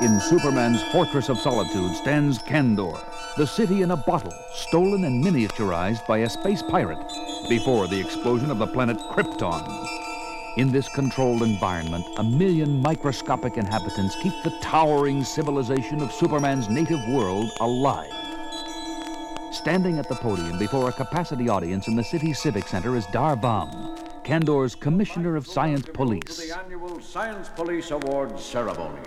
In Superman's fortress of solitude stands Kandor, the city in a bottle, stolen and miniaturized by a space pirate before the explosion of the planet Krypton. In this controlled environment, a million microscopic inhabitants keep the towering civilization of Superman's native world alive. Standing at the podium before a capacity audience in the city's civic center is Dar-Vam, Kandor's Commissioner of Science Police. The annual Science Police Awards ceremonies.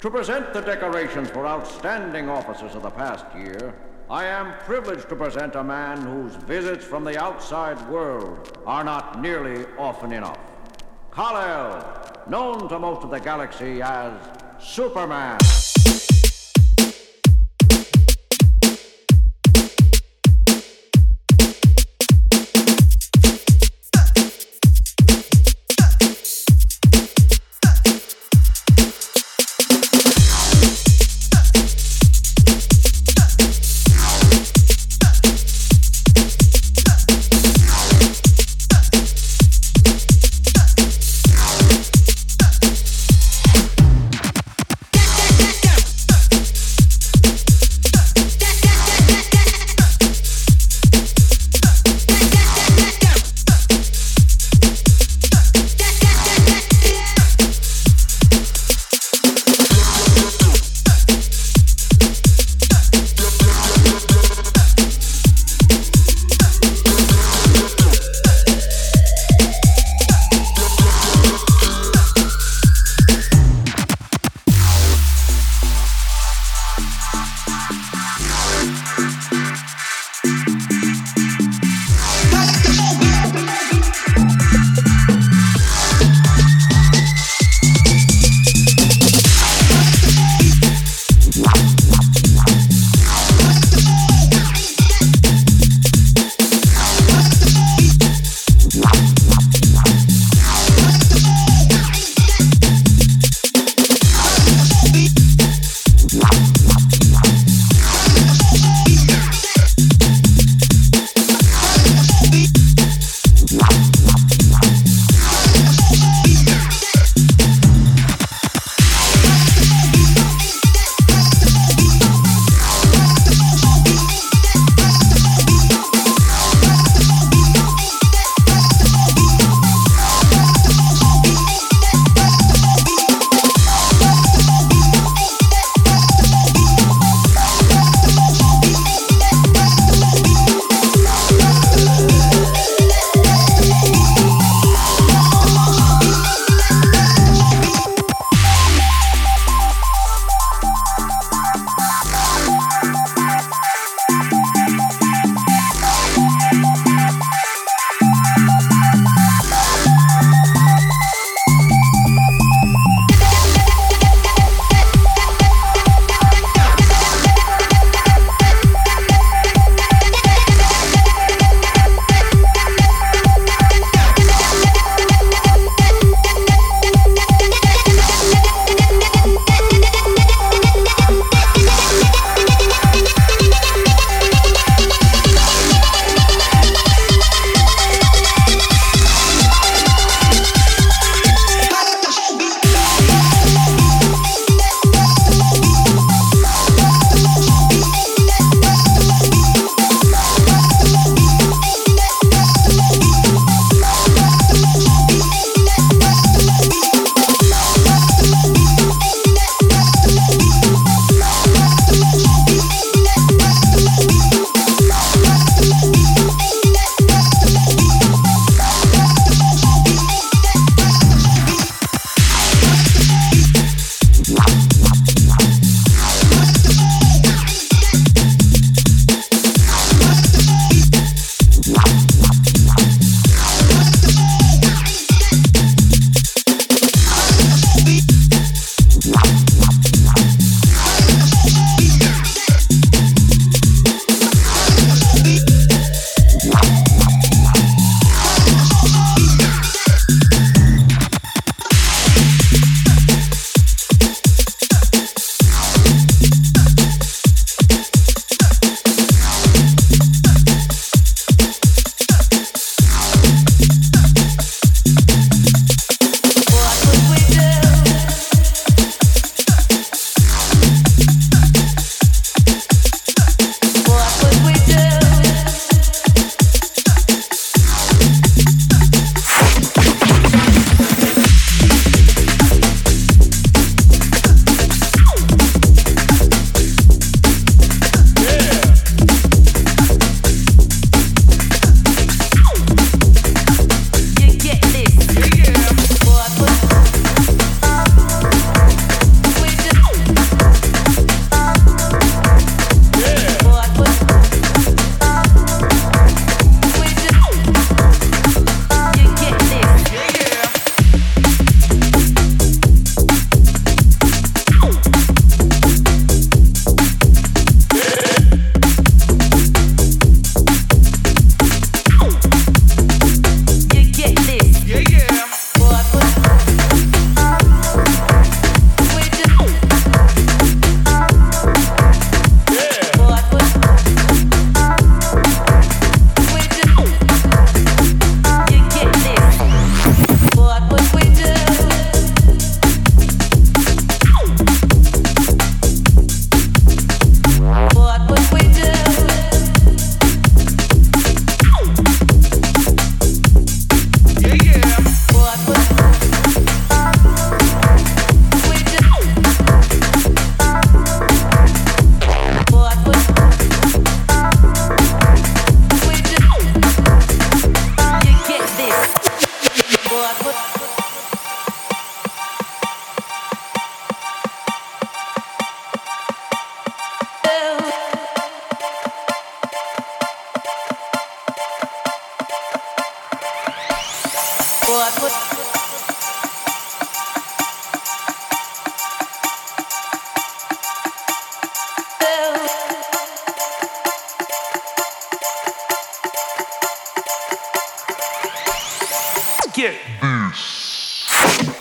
To present the decorations for outstanding officers of the past year, I am privileged to present a man whose visits from the outside world are not nearly often enough. Kal-El, known to most of the galaxy as Superman. Fuck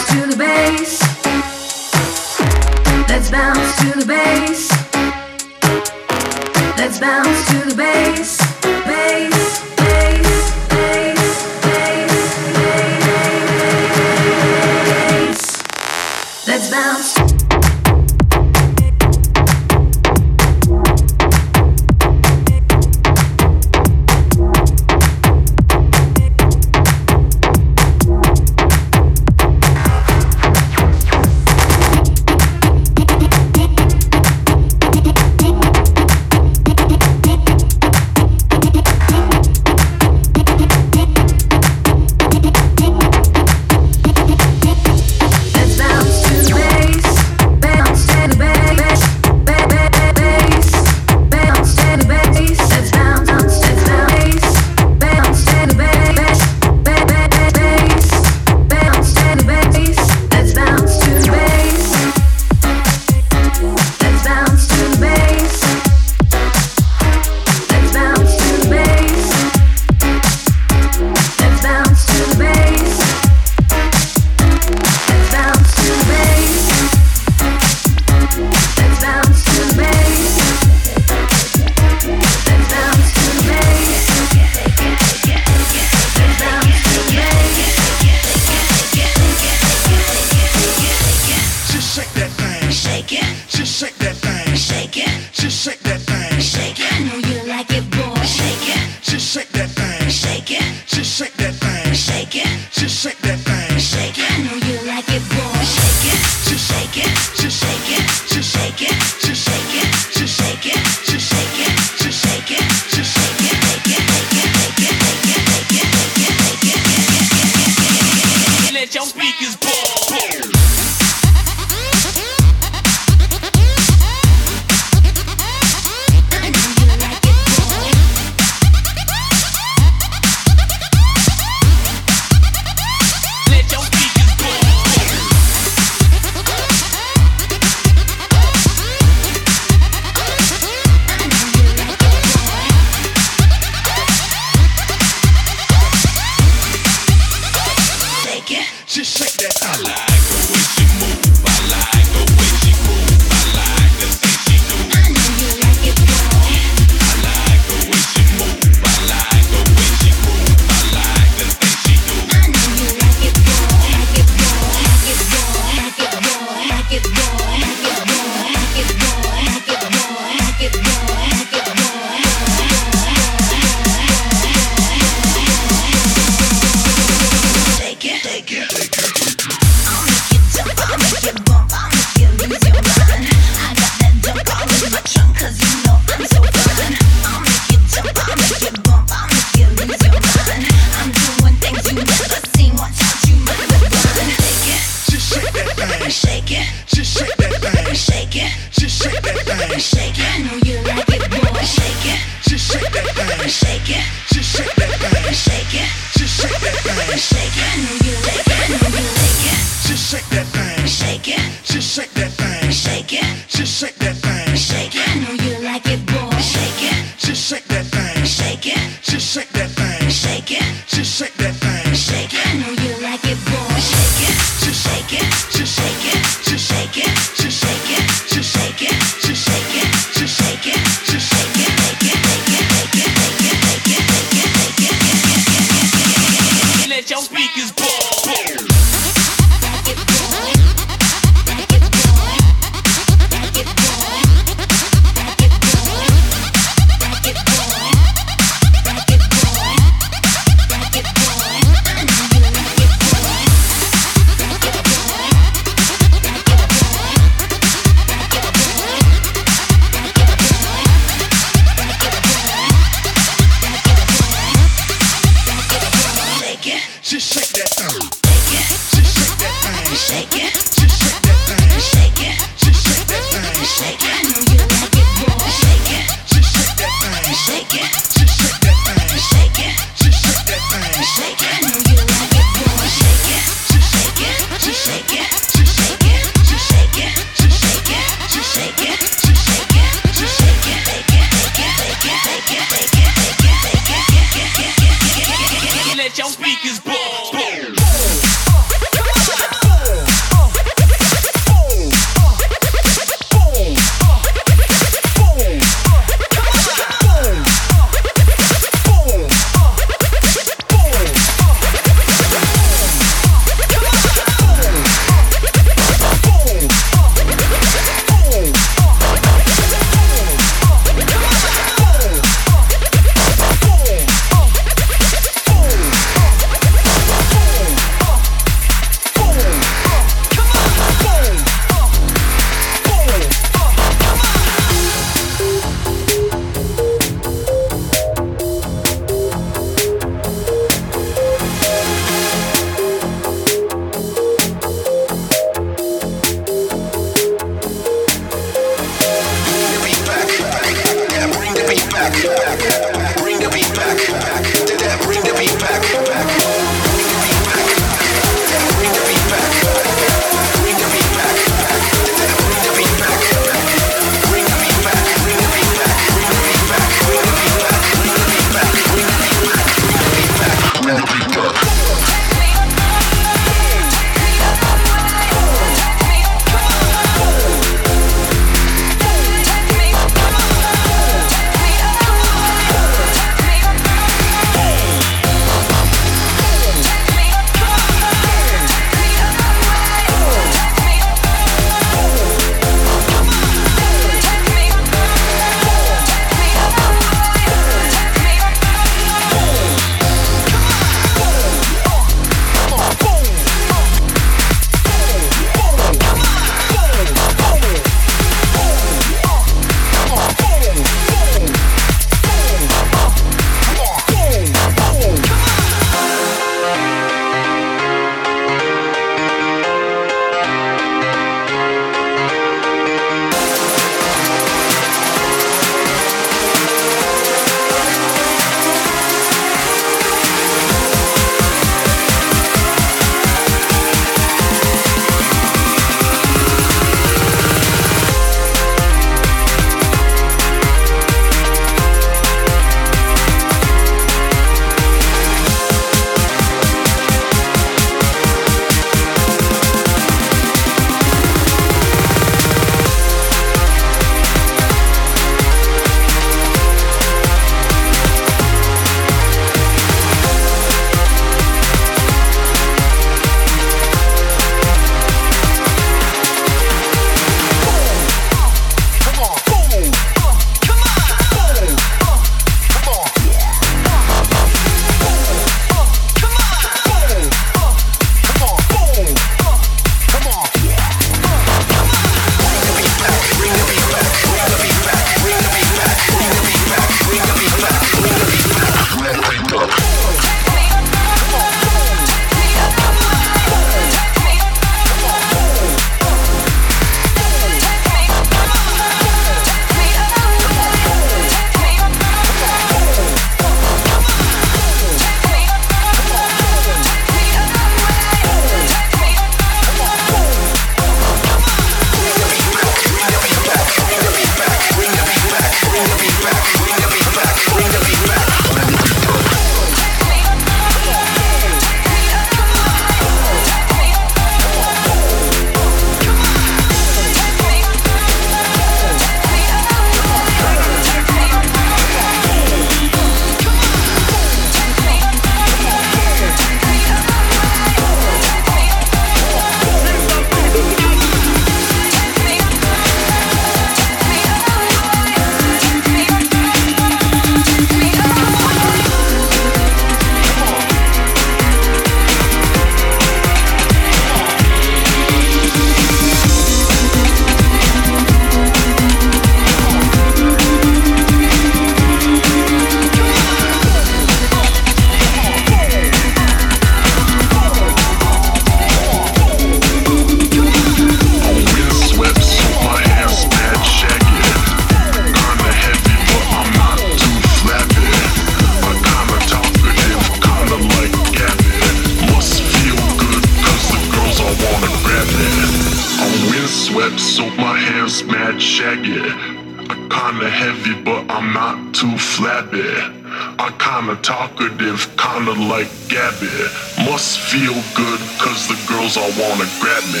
Must feel good, cause the girls all wanna grab me.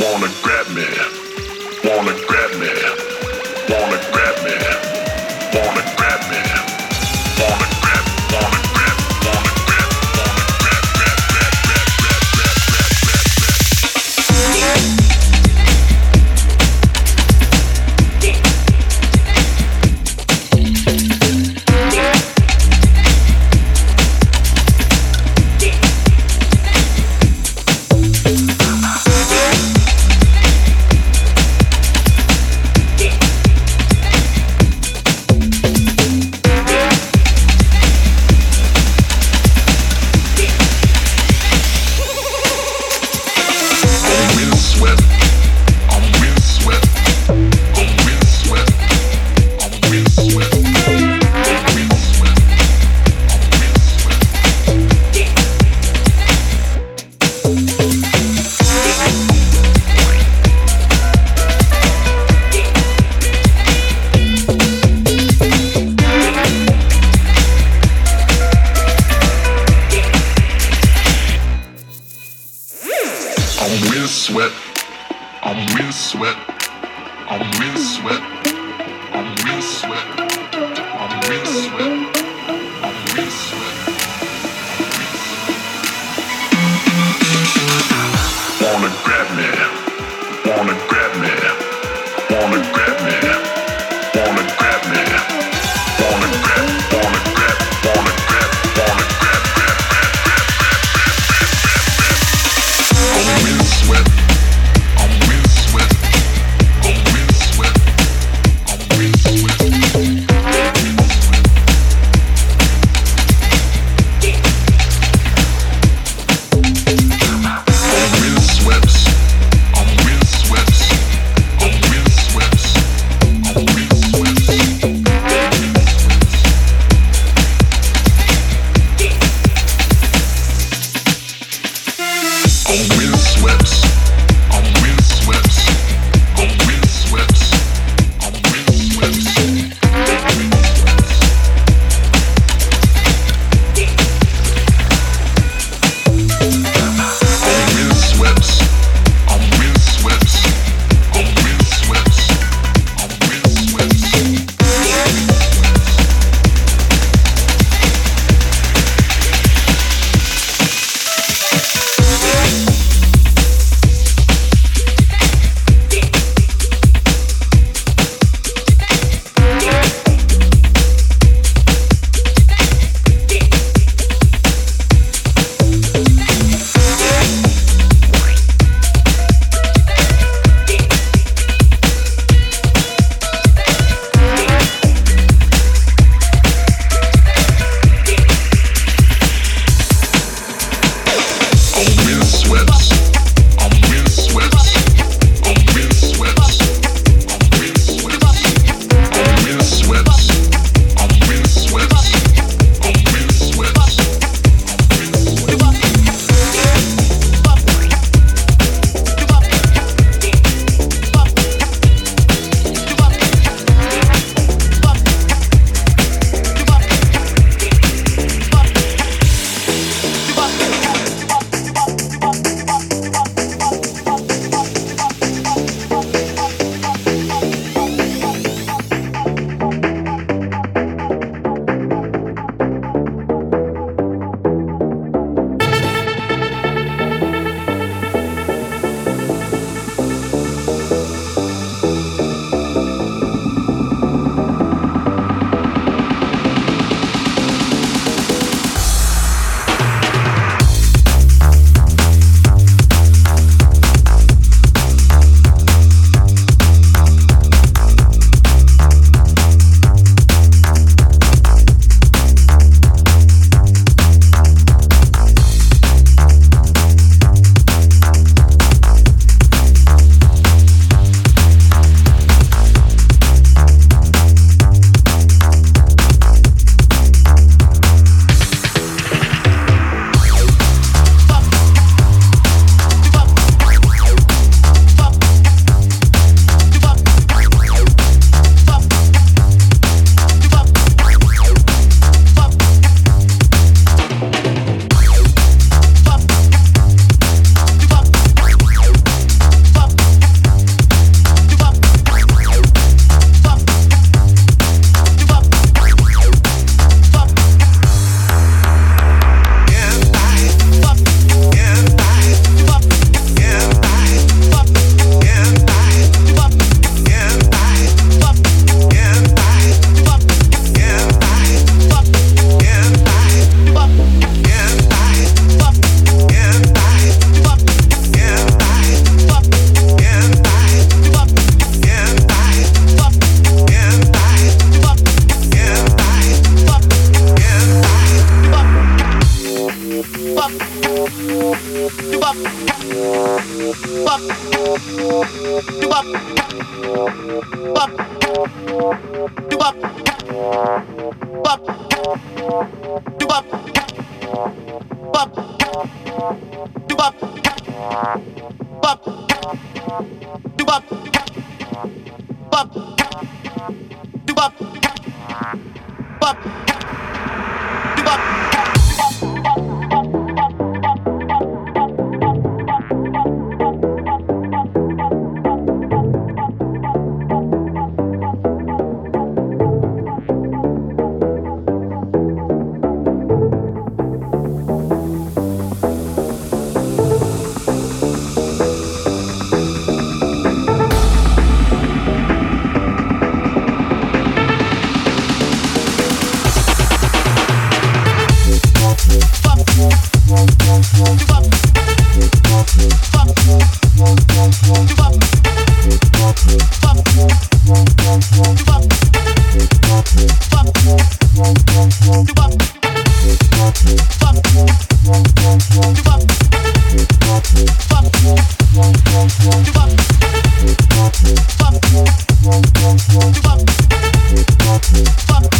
Wanna grab me. Wanna grab me. Wanna grab me. Wanna grab me.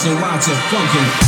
50,000 watts of funkin'.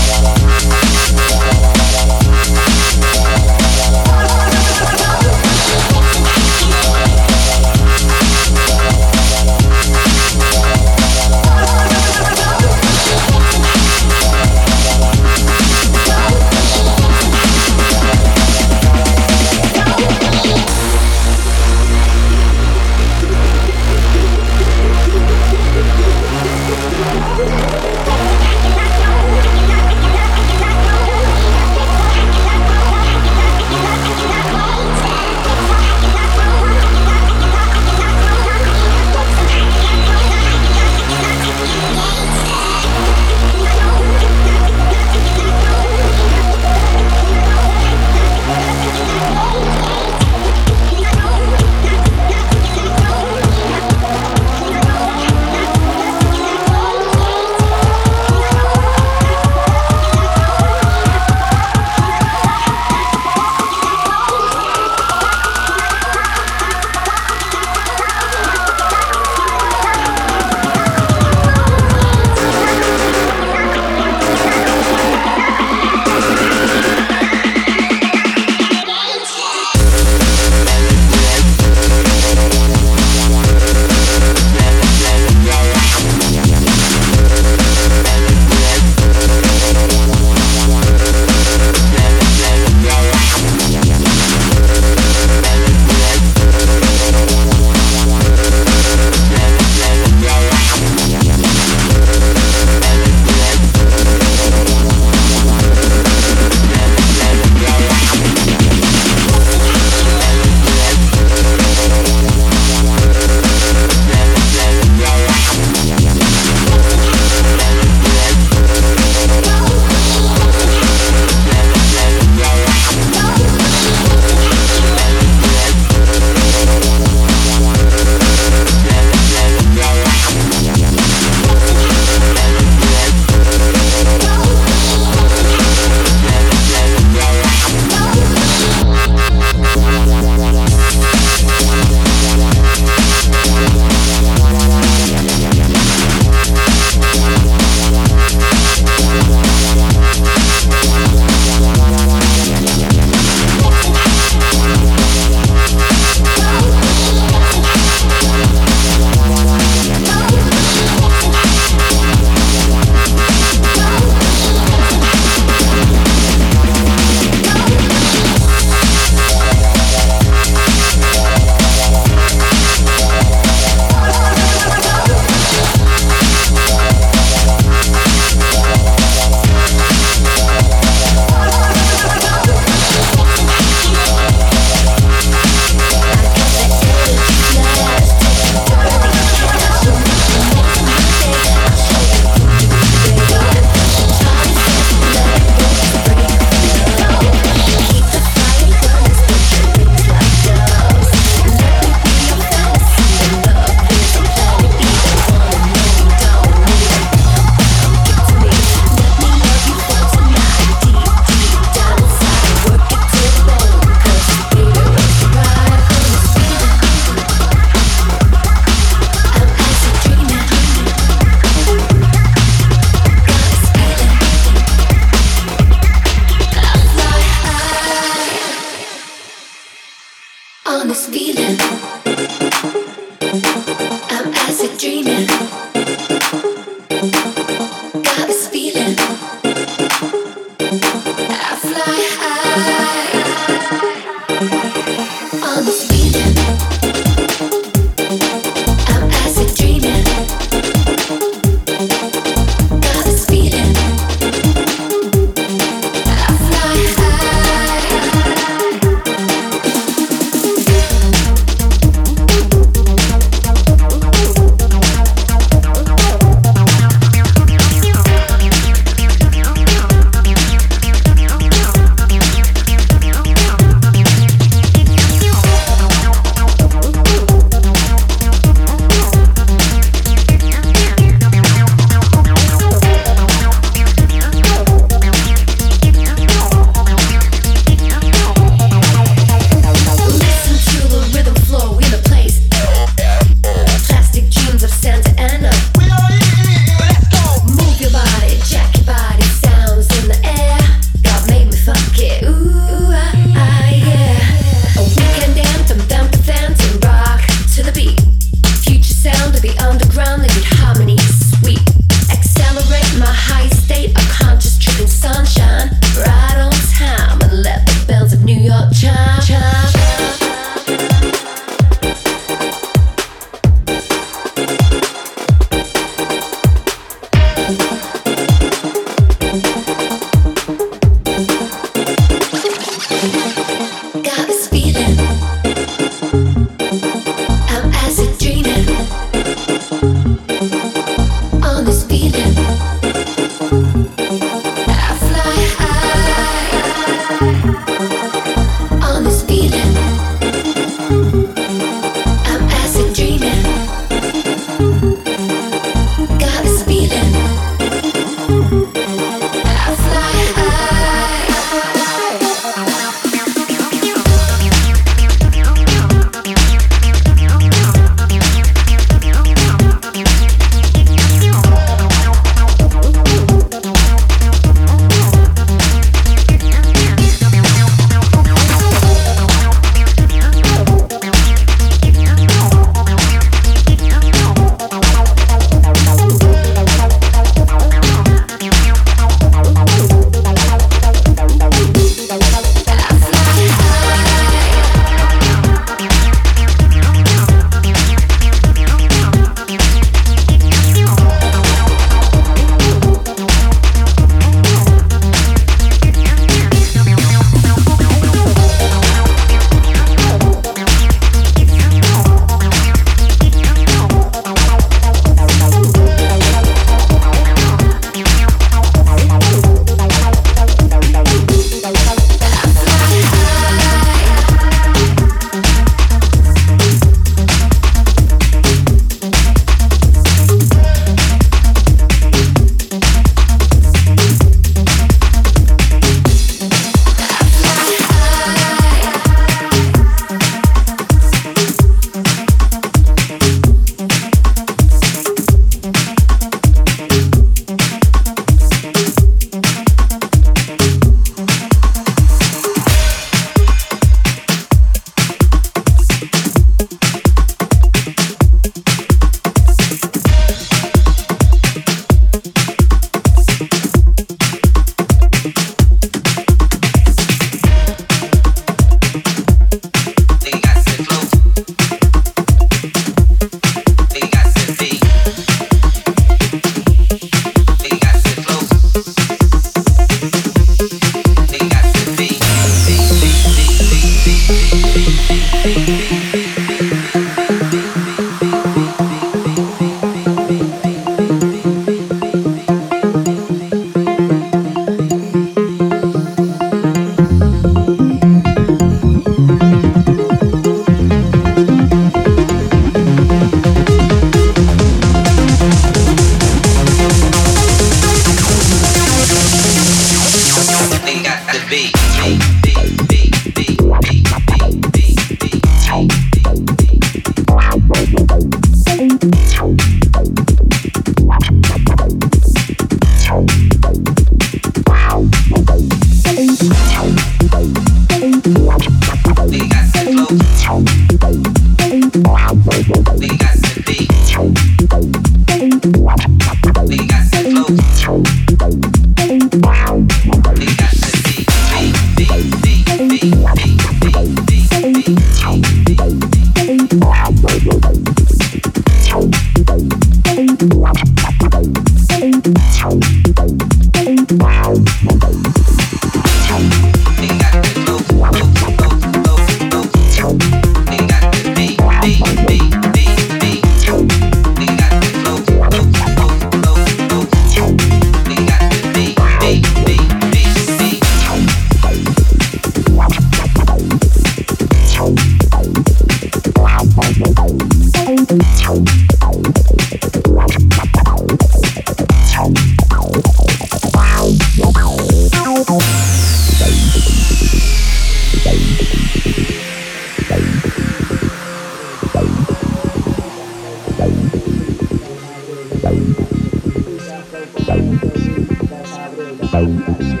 Gracias.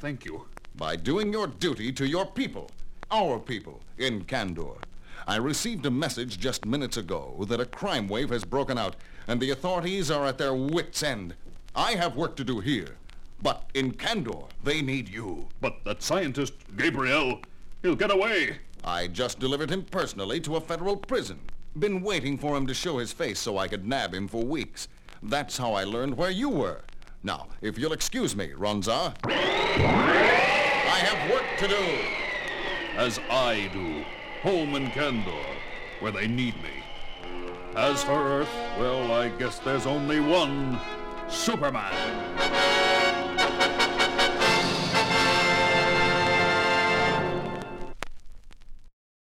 Thank you? By doing your duty to your people, our people, in Kandor. I received a message just minutes ago that a crime wave has broken out, and the authorities are at their wits' end. I have work to do here, but in Kandor, they need you. But that scientist, Gabriel, he'll get away. I just delivered him personally to a federal prison. Been waiting for him to show his face so I could nab him for weeks. That's how I learned where you were. Now, if you'll excuse me, Ronza. I have work to do. As I do. Home in Kandor, where they need me. As for Earth, well, I guess there's only one Superman.